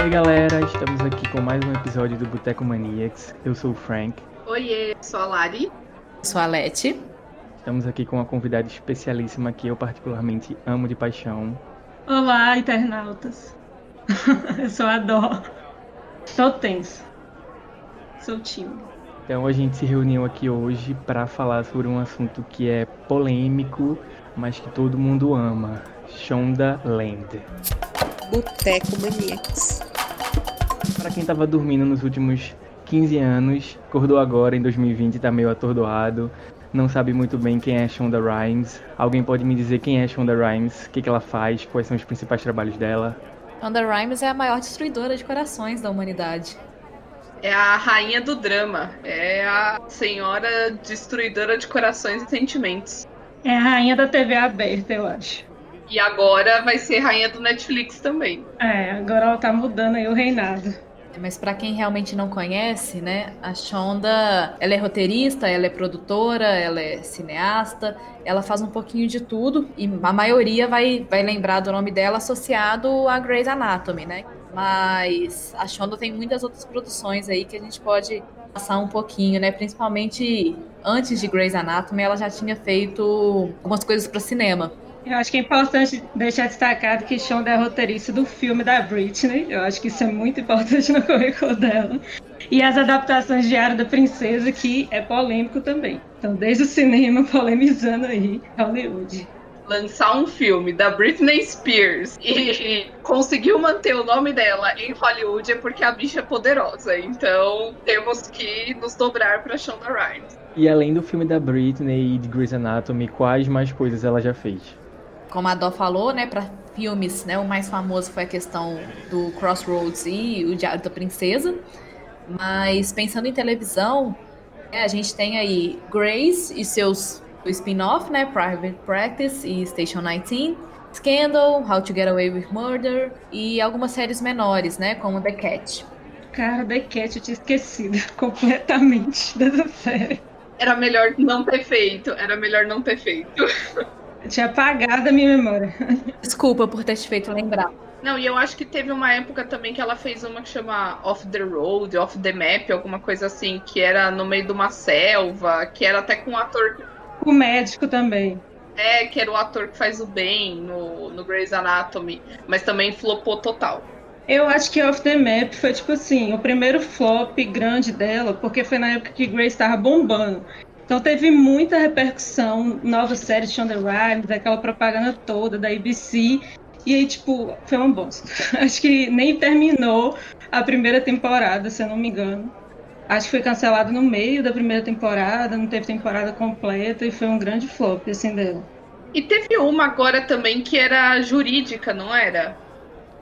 Oi galera, estamos aqui com mais um episódio do Boteco Maniacs. Eu sou o Frank. Oiê, sou a Lari. Sou a Leti. Estamos aqui com uma convidada especialíssima que eu particularmente amo de paixão. Olá, internautas. eu sou a Dó. Tô tenso. Sou tímida. Então a gente se reuniu aqui hoje para falar sobre um assunto que é polêmico, mas que todo mundo ama. Shonda Land. Boteco Maniacs. Para quem tava dormindo nos últimos 15 anos, acordou agora em 2020 e tá meio atordoado, não sabe muito bem quem é Shonda Rhimes. Alguém pode me dizer quem é Shonda Rhimes? O que, que ela faz? Quais são os principais trabalhos dela? Shonda Rhimes é a maior destruidora de corações da humanidade. É a rainha do drama. É a senhora destruidora de corações e sentimentos. É a rainha da TV aberta, eu acho. E agora vai ser rainha do Netflix também. É, agora ela tá mudando aí o reinado. Mas para quem realmente não conhece, né, a Shonda, ela é roteirista, ela é produtora, ela é cineasta, ela faz um pouquinho de tudo e a maioria vai, vai lembrar do nome dela associado a Grey's Anatomy, né? Mas a Shonda tem muitas outras produções aí que a gente pode passar um pouquinho, né? Principalmente antes de Grey's Anatomy, ela já tinha feito algumas coisas para cinema. Eu acho que é importante deixar destacado que Shonda é roteirista do filme da Britney. Eu acho que isso é muito importante no currículo dela. E as adaptações de Diário da Princesa, que é polêmico também. Então, desde o cinema, polemizando aí Hollywood. Lançar um filme da Britney Spears e conseguiu manter o nome dela em Hollywood é porque a bicha é poderosa. Então, temos que nos dobrar para Shonda Rhimes. E além do filme da Britney e de Grey's Anatomy, quais mais coisas ela já fez? Como a Dó falou, né, para filmes, né, o mais famoso foi a questão do Crossroads e o Diário da Princesa. Mas pensando em televisão, né, a gente tem aí Grace e seus spin-off, né, Private Practice e Station 19, Scandal, How to Get Away with Murder e algumas séries menores, né, como The Cat. Cara, The Cat eu tinha esquecido completamente dessa série. Era melhor não ter feito, era melhor não ter feito. Eu tinha apagado a minha memória. Desculpa por ter te feito lembrar. Não, e eu acho que teve uma época também que ela fez uma que chama Off the Road, Off the Map, alguma coisa assim, que era no meio de uma selva, que era até com um ator. O médico também. É, que era o ator que faz o bem no, no Grey's Anatomy, mas também flopou total. Eu acho que Off the Map foi tipo assim, o primeiro flop grande dela, porque foi na época que Grace estava bombando. Então teve muita repercussão, nova série de Shonda Rhimes, aquela propaganda toda da ABC. E aí, tipo, foi uma bosta. Acho que nem terminou a primeira temporada, se eu não me engano. Acho que foi cancelado no meio da primeira temporada, não teve temporada completa e foi um grande flop, assim, dela. E teve uma agora também que era jurídica, não era?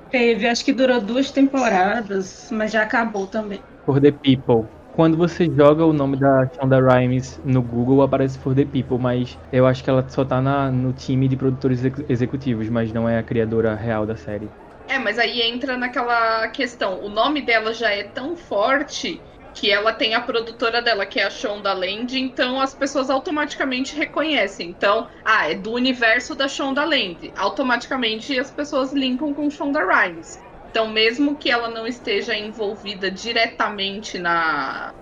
Teve, acho que durou duas temporadas, mas já acabou também. For the People quando você joga o nome da Shonda Rhimes no Google, aparece For the People, mas eu acho que ela só tá na, no time de produtores executivos, mas não é a criadora real da série. É, mas aí entra naquela questão. O nome dela já é tão forte que ela tem a produtora dela, que é a Shonda Land, então as pessoas automaticamente reconhecem. Então, ah, é do universo da Shonda Land. Automaticamente as pessoas linkam com Shonda Rhimes. Então, mesmo que ela não esteja envolvida diretamente na,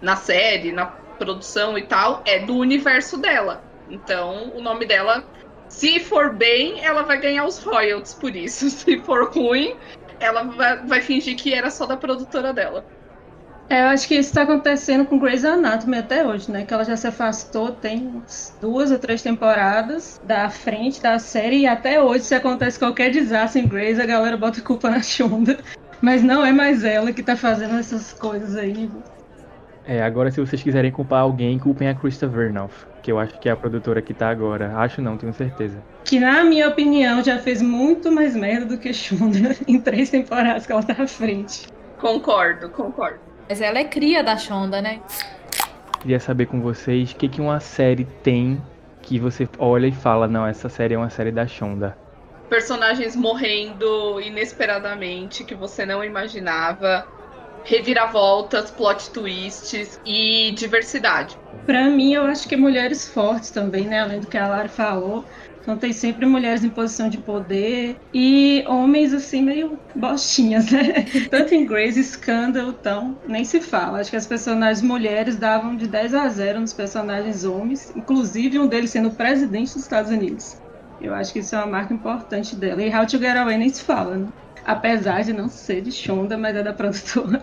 na série, na produção e tal, é do universo dela. Então, o nome dela, se for bem, ela vai ganhar os royalties por isso. Se for ruim, ela vai, vai fingir que era só da produtora dela. É, eu acho que isso está acontecendo com Grey's Anatomy até hoje, né? Que ela já se afastou, tem duas ou três temporadas da frente da série, e até hoje, se acontece qualquer desastre em Grey's, a galera bota culpa na Shonda. Mas não é mais ela que tá fazendo essas coisas aí. É, agora se vocês quiserem culpar alguém, culpem a Krista Vernoff, que eu acho que é a produtora que tá agora. Acho não, tenho certeza. Que na minha opinião já fez muito mais merda do que Shonda em três temporadas que ela tá à frente. Concordo, concordo. Mas ela é cria da Shonda, né? Queria saber com vocês o que, que uma série tem que você olha e fala, não, essa série é uma série da Shonda. Personagens morrendo inesperadamente, que você não imaginava. Reviravoltas, plot twists e diversidade. Para mim, eu acho que mulheres fortes também, né? Além do que a Lara falou. Então tem sempre mulheres em posição de poder e homens assim meio bostinhas, né? Tanto em Grace Scandal, então, nem se fala. Acho que as personagens mulheres davam de 10 a 0 nos personagens homens, inclusive um deles sendo presidente dos Estados Unidos. Eu acho que isso é uma marca importante dela. E How to Get Away nem se fala, né? Apesar de não ser de Shonda, mas é da produtora.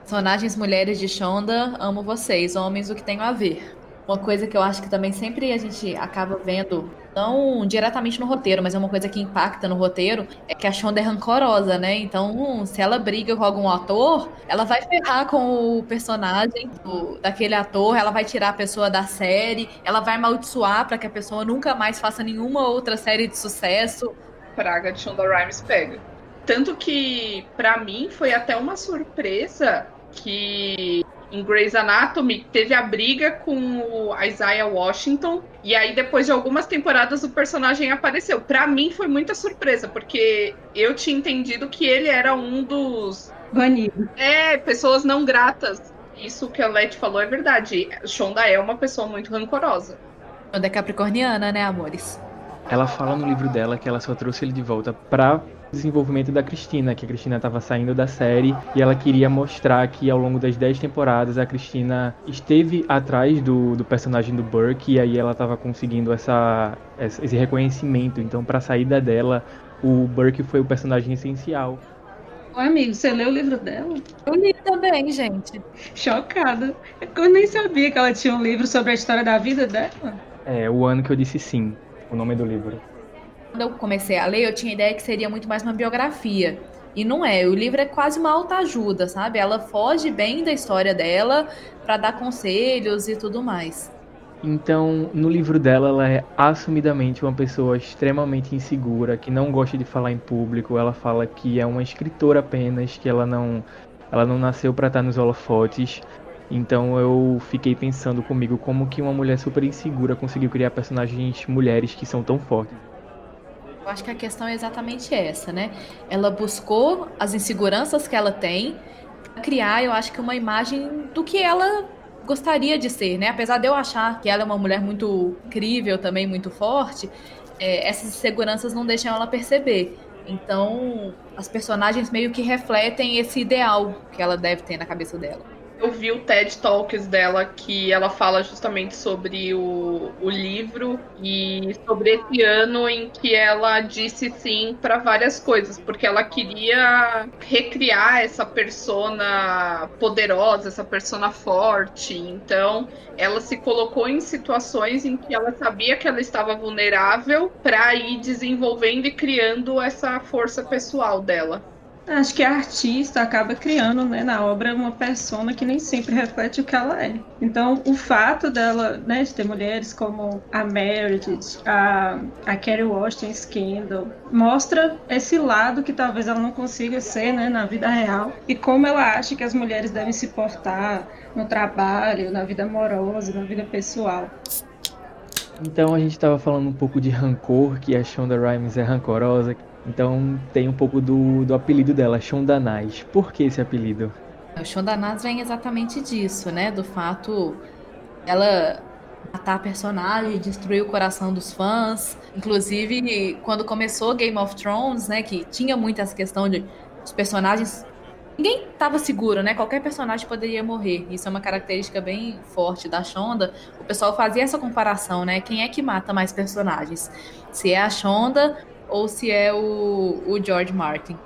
Personagens mulheres de Shonda, amo vocês. Homens, o que tenho a ver. Uma coisa que eu acho que também sempre a gente acaba vendo, não diretamente no roteiro, mas é uma coisa que impacta no roteiro, é que a Shonda é rancorosa, né? Então, se ela briga com algum ator, ela vai ferrar com o personagem do, daquele ator, ela vai tirar a pessoa da série, ela vai amaldiçoar para que a pessoa nunca mais faça nenhuma outra série de sucesso. Praga de Shonda Rhimes pega. Tanto que, para mim, foi até uma surpresa que em Grey's Anatomy teve a briga com o Isaiah Washington e aí depois de algumas temporadas o personagem apareceu. Para mim foi muita surpresa porque eu tinha entendido que ele era um dos banidos. É, pessoas não gratas. Isso que a Leti falou é verdade. Shonda é uma pessoa muito rancorosa. Shonda é capricorniana, né, amores? Ela fala no livro dela que ela só trouxe ele de volta pra desenvolvimento da Cristina, que a Cristina estava saindo da série e ela queria mostrar que ao longo das 10 temporadas a Cristina esteve atrás do, do personagem do Burke e aí ela estava conseguindo essa, esse reconhecimento. Então, para a saída dela, o Burke foi o personagem essencial. Ô, amigo, você leu o livro dela? Eu li também, gente. Chocada. Eu nem sabia que ela tinha um livro sobre a história da vida dela. É, o ano que eu disse sim, o nome do livro quando eu comecei a ler, eu tinha a ideia que seria muito mais uma biografia. E não é, o livro é quase uma autoajuda, sabe? Ela foge bem da história dela para dar conselhos e tudo mais. Então, no livro dela, ela é assumidamente uma pessoa extremamente insegura, que não gosta de falar em público. Ela fala que é uma escritora apenas, que ela não, ela não nasceu para estar nos holofotes. Então eu fiquei pensando comigo como que uma mulher super insegura conseguiu criar personagens mulheres que são tão fortes. Eu acho que a questão é exatamente essa, né? Ela buscou as inseguranças que ela tem criar, eu acho que uma imagem do que ela gostaria de ser, né? Apesar de eu achar que ela é uma mulher muito incrível, também muito forte, é, essas inseguranças não deixam ela perceber. Então, as personagens meio que refletem esse ideal que ela deve ter na cabeça dela eu vi o TED Talks dela que ela fala justamente sobre o, o livro e sobre esse ano em que ela disse sim para várias coisas, porque ela queria recriar essa persona poderosa, essa persona forte. Então, ela se colocou em situações em que ela sabia que ela estava vulnerável para ir desenvolvendo e criando essa força pessoal dela. Acho que a artista acaba criando né, na obra uma persona que nem sempre reflete o que ela é. Então, o fato dela, né, de ter mulheres como a Meredith, a, a Kerry Washington Scandal, mostra esse lado que talvez ela não consiga ser né, na vida real e como ela acha que as mulheres devem se portar no trabalho, na vida amorosa, na vida pessoal. Então a gente estava falando um pouco de rancor, que a Shonda Rhimes é rancorosa, então tem um pouco do, do apelido dela, Shondanais. Por que esse apelido? O Shondanais vem exatamente disso, né? Do fato ela matar a personagem, destruir o coração dos fãs. Inclusive, quando começou Game of Thrones, né? Que tinha muito essa questão de os personagens. Ninguém estava seguro, né? Qualquer personagem poderia morrer. Isso é uma característica bem forte da Shonda. O pessoal fazia essa comparação, né? Quem é que mata mais personagens? Se é a Shonda ou se é o, o George Martin.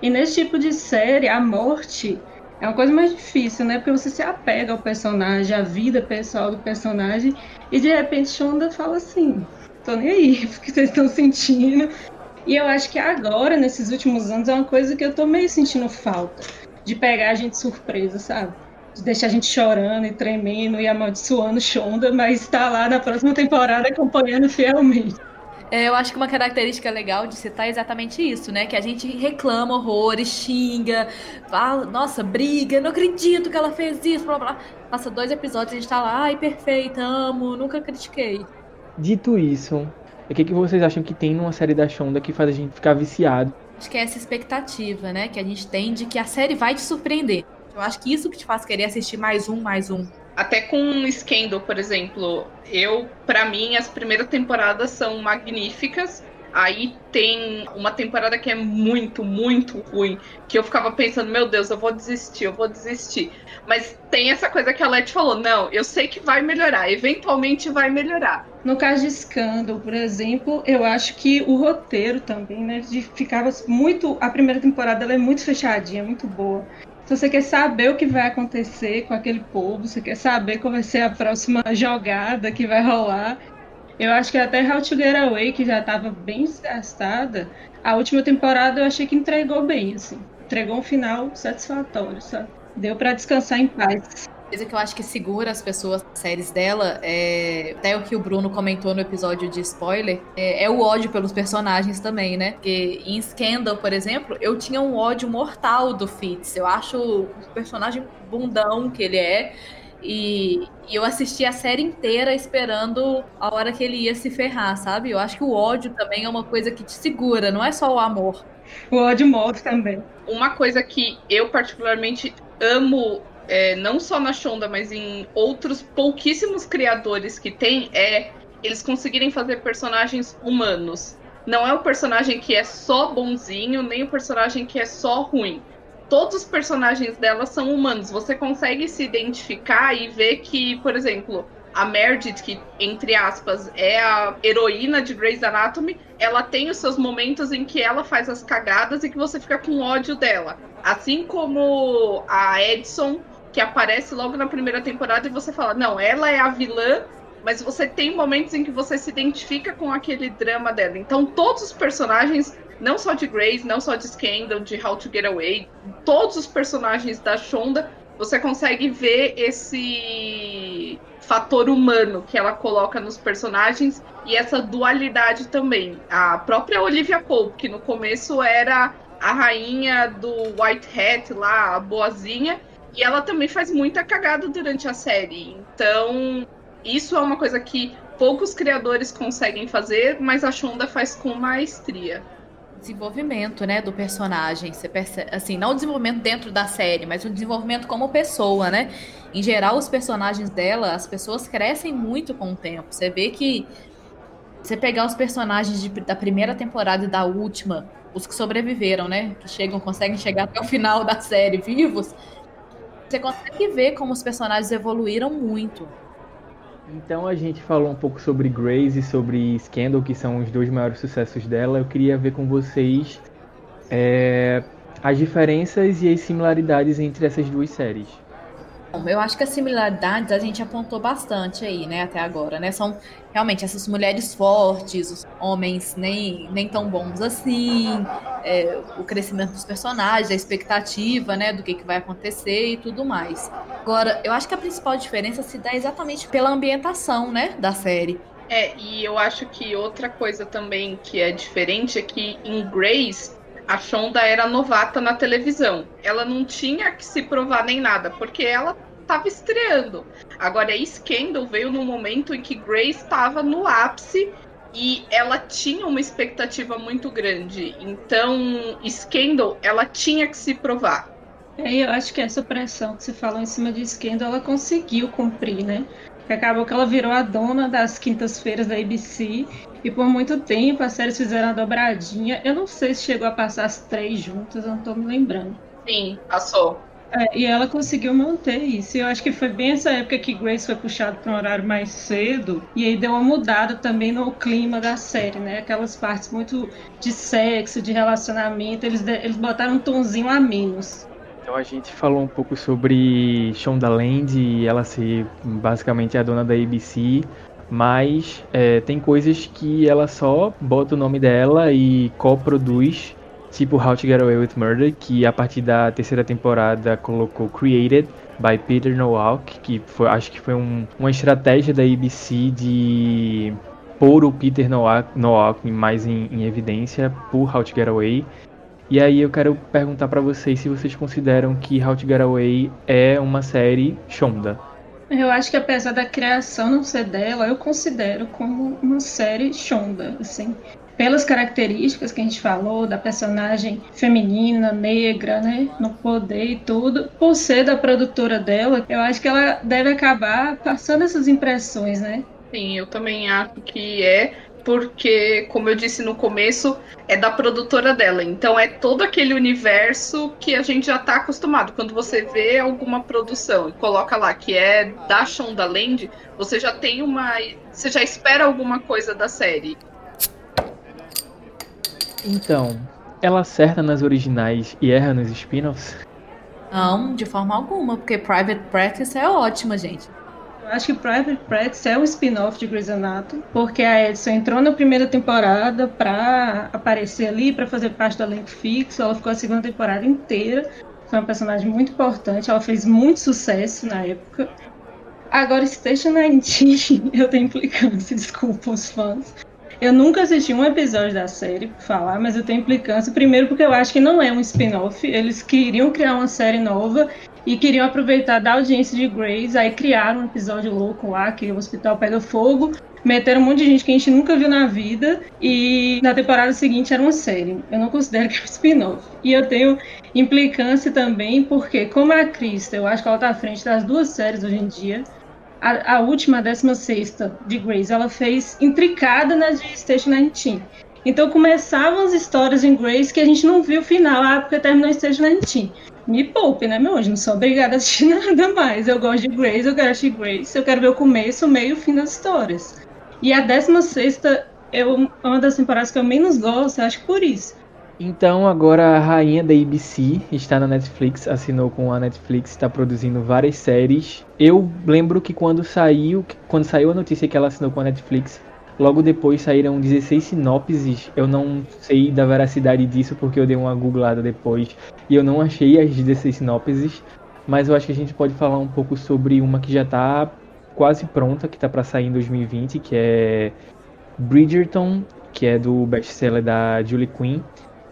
E nesse tipo de série, a morte é uma coisa mais difícil, né? Porque você se apega ao personagem, à vida pessoal do personagem, e de repente Shonda fala assim: tô nem aí, porque vocês estão sentindo. E eu acho que agora, nesses últimos anos, é uma coisa que eu tô meio sentindo falta. De pegar a gente surpresa, sabe? De deixar a gente chorando e tremendo e amaldiçoando Shonda, mas estar tá lá na próxima temporada acompanhando fielmente. É, eu acho que uma característica legal de citar é exatamente isso, né? Que a gente reclama horrores, xinga, fala, nossa, briga, não acredito que ela fez isso, blá blá. Passa dois episódios e a gente tá lá, ai, perfeita, amo, nunca critiquei. Dito isso, o que, que vocês acham que tem numa série da Shonda que faz a gente ficar viciado? Acho que é essa expectativa, né? Que a gente tem de que a série vai te surpreender. De Eu acho que isso que te faz querer assistir mais um, mais um. Até com Scandal, por exemplo, eu, para mim, as primeiras temporadas são magníficas. Aí tem uma temporada que é muito, muito ruim, que eu ficava pensando, meu Deus, eu vou desistir, eu vou desistir. Mas tem essa coisa que a Leti falou, não, eu sei que vai melhorar, eventualmente vai melhorar. No caso de Scandal, por exemplo, eu acho que o roteiro também, né, de, ficava muito, a primeira temporada ela é muito fechadinha, muito boa. Então você quer saber o que vai acontecer com aquele povo, você quer saber qual vai ser a próxima jogada que vai rolar. Eu acho que até How to Get Away, que já estava bem desgastada, a última temporada eu achei que entregou bem, assim. Entregou um final satisfatório, sabe? Deu para descansar em paz coisa que eu acho que segura as pessoas nas séries dela, é, até o que o Bruno comentou no episódio de spoiler, é, é, o ódio pelos personagens também, né? Porque em Scandal, por exemplo, eu tinha um ódio mortal do Fitz. Eu acho o personagem bundão que ele é. E, e, eu assisti a série inteira esperando a hora que ele ia se ferrar, sabe? Eu acho que o ódio também é uma coisa que te segura, não é só o amor. O ódio move também. Uma coisa que eu particularmente amo é, não só na Shonda, mas em outros pouquíssimos criadores que tem, é eles conseguirem fazer personagens humanos. Não é o personagem que é só bonzinho, nem o personagem que é só ruim. Todos os personagens dela são humanos. Você consegue se identificar e ver que, por exemplo, a Meredith, que, entre aspas, é a heroína de Grey's Anatomy, ela tem os seus momentos em que ela faz as cagadas e que você fica com ódio dela. Assim como a Edson que aparece logo na primeira temporada e você fala, não, ela é a vilã, mas você tem momentos em que você se identifica com aquele drama dela. Então todos os personagens, não só de Grace, não só de Scandal, de How to Get Away, todos os personagens da Shonda, você consegue ver esse fator humano que ela coloca nos personagens e essa dualidade também. A própria Olivia Pope, que no começo era a rainha do White Hat lá, a boazinha, e ela também faz muita cagada durante a série. Então, isso é uma coisa que poucos criadores conseguem fazer, mas a Shonda faz com maestria. Desenvolvimento, né, do personagem. Você percebe, assim, não o desenvolvimento dentro da série, mas o desenvolvimento como pessoa, né? Em geral, os personagens dela, as pessoas crescem muito com o tempo. Você vê que você pegar os personagens de, da primeira temporada e da última, os que sobreviveram, né? Que chegam, conseguem chegar até o final da série vivos, você consegue ver como os personagens evoluíram muito. Então a gente falou um pouco sobre Grace e sobre Scandal, que são os dois maiores sucessos dela. Eu queria ver com vocês é, as diferenças e as similaridades entre essas duas séries. Eu acho que as similaridades a gente apontou bastante aí, né, até agora, né? São realmente essas mulheres fortes, os homens nem, nem tão bons assim, é, o crescimento dos personagens, a expectativa, né, do que, que vai acontecer e tudo mais. Agora, eu acho que a principal diferença se dá exatamente pela ambientação, né, da série. É, e eu acho que outra coisa também que é diferente é que em Grace a Shonda era novata na televisão. Ela não tinha que se provar nem nada, porque ela estava estreando. Agora, a Scandal veio num momento em que Grace estava no ápice e ela tinha uma expectativa muito grande. Então, Scandal, ela tinha que se provar. É, eu acho que essa pressão que você falou em cima de Scandal, ela conseguiu cumprir, né? Acabou que ela virou a dona das quintas-feiras da ABC e por muito tempo as séries fizeram a dobradinha. Eu não sei se chegou a passar as três juntas, eu não tô me lembrando. Sim, passou. É, e ela conseguiu manter isso. Eu acho que foi bem essa época que Grace foi puxado para um horário mais cedo. E aí deu uma mudada também no clima da série, né? Aquelas partes muito de sexo, de relacionamento, eles, eles botaram um tonzinho a menos. Então a gente falou um pouco sobre Shonda Land e ela ser basicamente a dona da ABC mas é, tem coisas que ela só bota o nome dela e coproduz, tipo How to Get Away with Murder, que a partir da terceira temporada colocou Created by Peter Nowalk, que foi, acho que foi um, uma estratégia da ABC de pôr o Peter Nowalk mais em, em evidência por How to Get Away. E aí eu quero perguntar para vocês se vocês consideram que How to Get Away é uma série Shonda. Eu acho que apesar da criação não ser dela, eu considero como uma série Shonda, assim. Pelas características que a gente falou, da personagem feminina, negra, né, no poder e tudo, por ser da produtora dela, eu acho que ela deve acabar passando essas impressões, né? Sim, eu também acho que é, porque, como eu disse no começo, é da produtora dela. Então é todo aquele universo que a gente já está acostumado. Quando você vê alguma produção e coloca lá que é da Shonda Land, você já tem uma. Você já espera alguma coisa da série. Então, ela acerta nas originais e erra nos spin-offs? Não, de forma alguma, porque Private Practice é ótima, gente. Eu acho que Private Practice é um spin-off de Grey's Anatomy, porque a Edson entrou na primeira temporada pra aparecer ali, pra fazer parte do elenco fixo. Ela ficou a segunda temporada inteira. Foi uma personagem muito importante, ela fez muito sucesso na época. Agora, Station 19, eu tenho implicância, desculpa os fãs. Eu nunca assisti um episódio da série, pra falar, mas eu tenho implicância. Primeiro, porque eu acho que não é um spin-off. Eles queriam criar uma série nova e queriam aproveitar da audiência de Grace, aí criaram um episódio louco lá, que o hospital pega fogo, meteram um monte de gente que a gente nunca viu na vida, e na temporada seguinte era uma série. Eu não considero que é um spin-off. E eu tenho implicância também, porque, como a Krista, eu acho que ela tá à frente das duas séries hoje em dia. A, a última, a 16 de Grace, ela fez intricada na de Station 19. Então começavam as histórias em Grace que a gente não viu o final, ah, porque terminou Station 19 me poupe, né, meu anjo? Não sou obrigada a assistir nada mais. Eu gosto de Grace, eu quero assistir Grace, eu quero ver o começo, o meio e o fim das histórias. E a 16 é uma das temporadas que eu menos gosto, acho que por isso. Então agora a rainha da ABC está na Netflix, assinou com a Netflix, está produzindo várias séries. Eu lembro que quando saiu, quando saiu a notícia que ela assinou com a Netflix, Logo depois saíram 16 sinopses. Eu não sei da veracidade disso porque eu dei uma googlada depois e eu não achei as 16 sinopses. Mas eu acho que a gente pode falar um pouco sobre uma que já está quase pronta, que está para sair em 2020, que é Bridgerton, que é do best-seller da Julie Quinn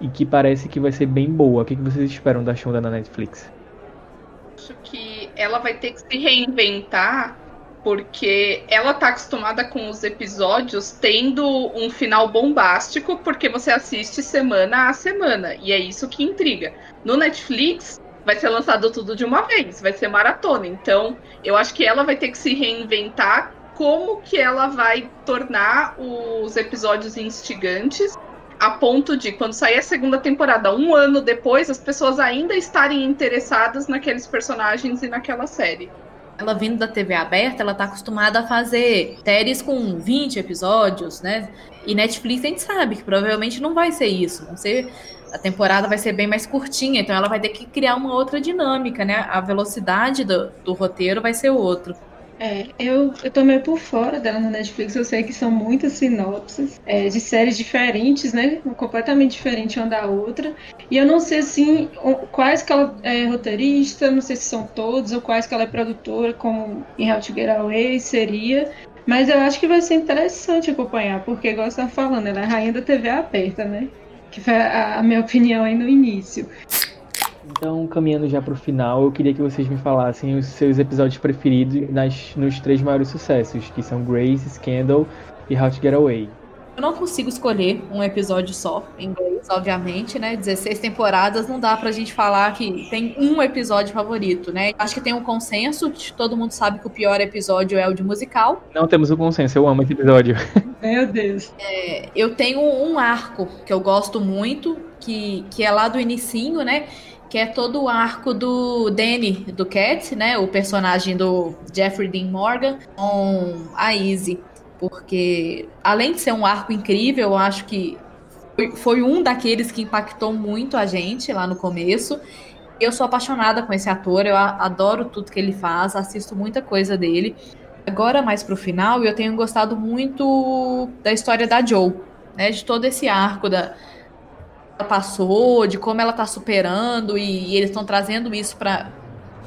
e que parece que vai ser bem boa. O que vocês esperam da Shonda na Netflix? Acho que ela vai ter que se reinventar porque ela tá acostumada com os episódios tendo um final bombástico, porque você assiste semana a semana, e é isso que intriga. No Netflix, vai ser lançado tudo de uma vez, vai ser maratona. Então, eu acho que ela vai ter que se reinventar como que ela vai tornar os episódios instigantes a ponto de quando sair a segunda temporada, um ano depois, as pessoas ainda estarem interessadas naqueles personagens e naquela série. Ela vindo da TV aberta, ela tá acostumada a fazer séries com 20 episódios, né? E Netflix a gente sabe que provavelmente não vai ser isso. Vão ser, a temporada vai ser bem mais curtinha, então ela vai ter que criar uma outra dinâmica, né? A velocidade do, do roteiro vai ser outro. É, eu, eu tô meio por fora dela na Netflix, eu sei que são muitas sinopses é, de séries diferentes, né? Completamente diferente uma da outra. E eu não sei assim quais que ela é roteirista, não sei se são todos, ou quais que ela é produtora, como em How to Get Away seria. Mas eu acho que vai ser interessante acompanhar, porque, igual você tá falando, ela é rainha da TV aberta, né? Que foi a, a minha opinião aí no início. Então, caminhando já para o final, eu queria que vocês me falassem os seus episódios preferidos nas, nos três maiores sucessos, que são Grace, Scandal e How to Get Away. Eu não consigo escolher um episódio só, em inglês, obviamente, né? 16 temporadas, não dá pra gente falar que tem um episódio favorito, né? Acho que tem um consenso, todo mundo sabe que o pior episódio é o de musical. Não temos o um consenso, eu amo esse episódio. Meu Deus. É, eu tenho um arco que eu gosto muito, que, que é lá do inicinho, né? Que é todo o arco do Danny, do Cat, né? O personagem do Jeffrey Dean Morgan, com a Izzy. Porque, além de ser um arco incrível, eu acho que foi, foi um daqueles que impactou muito a gente lá no começo. Eu sou apaixonada com esse ator, eu adoro tudo que ele faz, assisto muita coisa dele. Agora, mais pro final, eu tenho gostado muito da história da Joe, né? De todo esse arco da, passou, de como ela está superando e, e eles estão trazendo isso para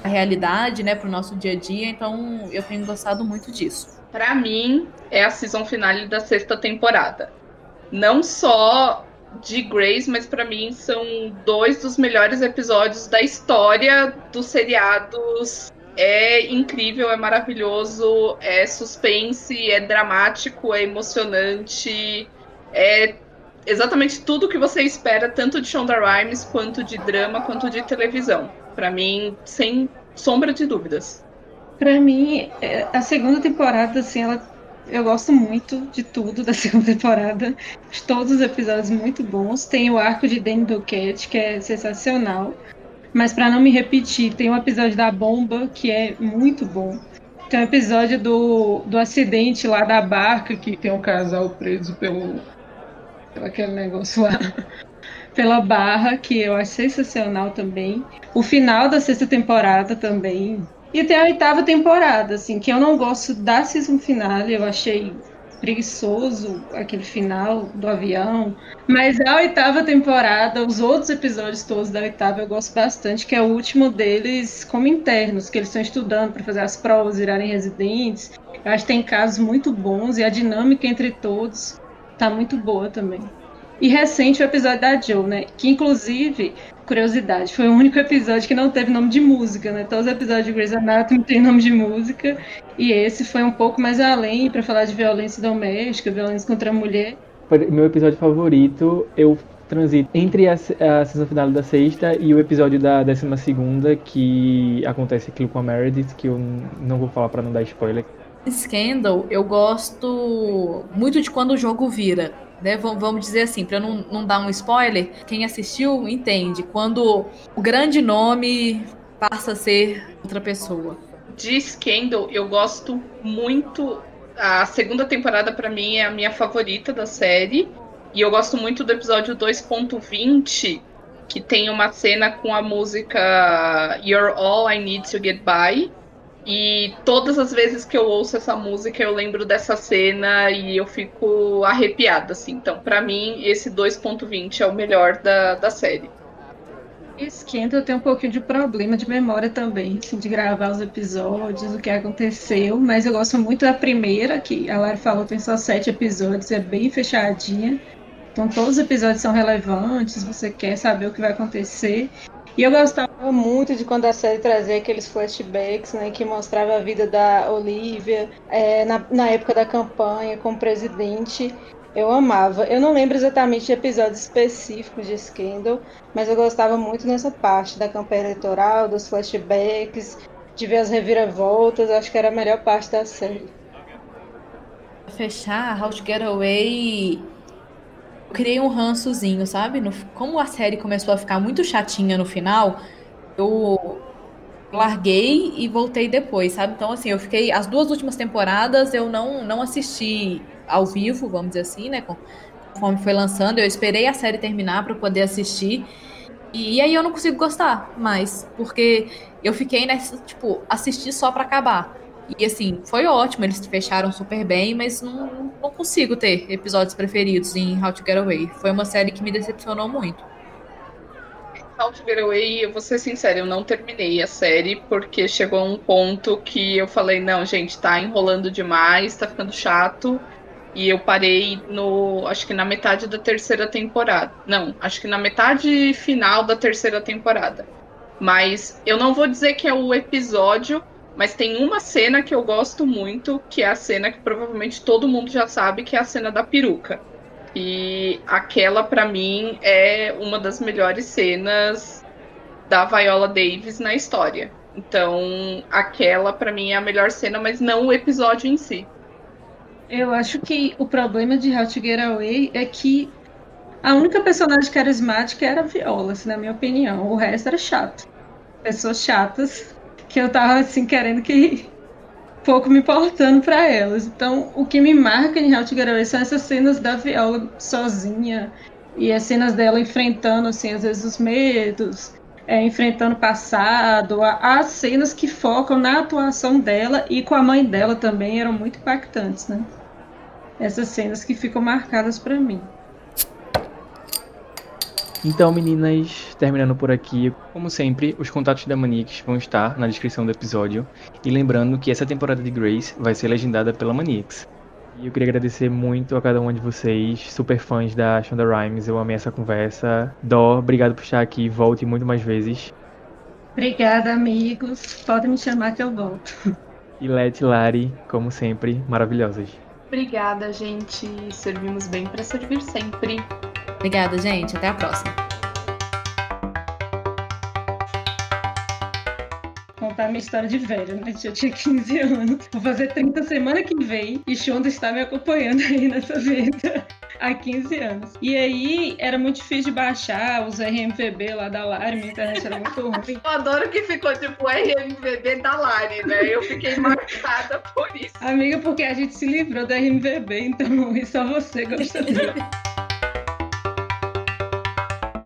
a realidade, né, para o nosso dia a dia. Então, eu tenho gostado muito disso. Para mim, é a season finale da sexta temporada. Não só de Grace, mas para mim são dois dos melhores episódios da história dos seriados. É incrível, é maravilhoso, é suspense, é dramático, é emocionante, é exatamente tudo que você espera, tanto de Shonda Rhimes, quanto de drama, quanto de televisão. Para mim, sem sombra de dúvidas. Para mim, é, a segunda temporada, assim, ela, eu gosto muito de tudo da segunda temporada. De todos os episódios muito bons. Tem o arco de Danny Duquette, que é sensacional. Mas para não me repetir, tem um episódio da bomba que é muito bom. Tem um episódio do, do acidente lá da barca, que tem um casal preso pelo, pelo aquele negócio lá, pela barra, que eu acho sensacional também. O final da sexta temporada também. E tem a oitava temporada, assim, que eu não gosto da season finale, eu achei preguiçoso aquele final do avião. Mas a oitava temporada, os outros episódios todos da oitava eu gosto bastante, que é o último deles como internos, que eles estão estudando para fazer as provas, virarem residentes. Eu acho que tem casos muito bons e a dinâmica entre todos tá muito boa também. E recente o episódio da Joe, né? Que inclusive, curiosidade, foi o único episódio que não teve nome de música, né? Todos os episódios de Grey's Anatomy têm nome de música. E esse foi um pouco mais além para falar de violência doméstica, violência contra a mulher. Meu episódio favorito, eu transito entre a, a sessão final da sexta e o episódio da décima segunda, que acontece aquilo com a Meredith, que eu não vou falar para não dar spoiler. Scandal, eu gosto muito de quando o jogo vira. Né? Vamos dizer assim, para não, não dar um spoiler, quem assistiu entende. Quando o grande nome passa a ser outra pessoa. De Scandal, eu gosto muito. A segunda temporada, para mim, é a minha favorita da série. E eu gosto muito do episódio 2.20, que tem uma cena com a música You're All I Need to Get By e todas as vezes que eu ouço essa música, eu lembro dessa cena e eu fico arrepiada, assim. Então, para mim, esse 2.20 é o melhor da, da série. Esquenta tem um pouquinho de problema de memória também, assim, de gravar os episódios, o que aconteceu, mas eu gosto muito da primeira, que a Lara falou tem só sete episódios, é bem fechadinha. Então todos os episódios são relevantes, você quer saber o que vai acontecer. E eu gostava muito de quando a série trazia aqueles flashbacks, né, que mostrava a vida da Olivia é, na, na época da campanha como presidente. Eu amava. Eu não lembro exatamente de episódios específicos de Scandal, mas eu gostava muito nessa parte da campanha eleitoral, dos flashbacks, de ver as reviravoltas. Acho que era a melhor parte da série. Fechar How to Get Away eu criei um rançozinho, sabe? No, como a série começou a ficar muito chatinha no final, eu larguei e voltei depois, sabe? Então, assim, eu fiquei. As duas últimas temporadas eu não, não assisti ao vivo, vamos dizer assim, né? Conforme foi lançando, eu esperei a série terminar para poder assistir. E aí eu não consigo gostar mais, porque eu fiquei nessa, tipo, assistir só para acabar. E assim, foi ótimo, eles fecharam super bem, mas não consigo ter episódios preferidos em How to Get Away. Foi uma série que me decepcionou muito. How to Get Away, eu vou ser sincera, eu não terminei a série porque chegou um ponto que eu falei, não, gente, tá enrolando demais, tá ficando chato. E eu parei no. Acho que na metade da terceira temporada. Não, acho que na metade final da terceira temporada. Mas eu não vou dizer que é o episódio mas tem uma cena que eu gosto muito, que é a cena que provavelmente todo mundo já sabe, que é a cena da peruca. E aquela, para mim, é uma das melhores cenas da Viola Davis na história. Então, aquela, para mim, é a melhor cena, mas não o episódio em si. Eu acho que o problema de How Away é que a única personagem carismática era a Viola, assim, na minha opinião. O resto era chato. Pessoas chatas que eu tava assim querendo que pouco me importando para elas. Então, o que me marca em How to são essas cenas da Viola sozinha e as cenas dela enfrentando assim às vezes os medos, é, enfrentando o passado, as cenas que focam na atuação dela e com a mãe dela também eram muito impactantes, né? Essas cenas que ficam marcadas para mim. Então, meninas, terminando por aqui, como sempre, os contatos da Manix vão estar na descrição do episódio. E lembrando que essa temporada de Grace vai ser legendada pela Manix. E eu queria agradecer muito a cada uma de vocês, super fãs da Shonda Rhimes. Eu amei essa conversa. Dó, obrigado por estar aqui. Volte muito mais vezes. Obrigada, amigos. Podem me chamar que eu volto. E Let Lari, como sempre, maravilhosas. Obrigada, gente. Servimos bem para servir sempre. Obrigada, gente. Até a próxima. contar minha história de velho, né? Eu tinha 15 anos. Vou fazer 30 semana que vem e Shonda está me acompanhando aí nessa vida há 15 anos. E aí era muito difícil de baixar os RMVB lá da Lari, minha internet era muito ruim. Eu adoro que ficou tipo RMVB da Lari, né? Eu fiquei marcada por isso. Amiga, porque a gente se livrou do RMVB, então e só você gosta dele.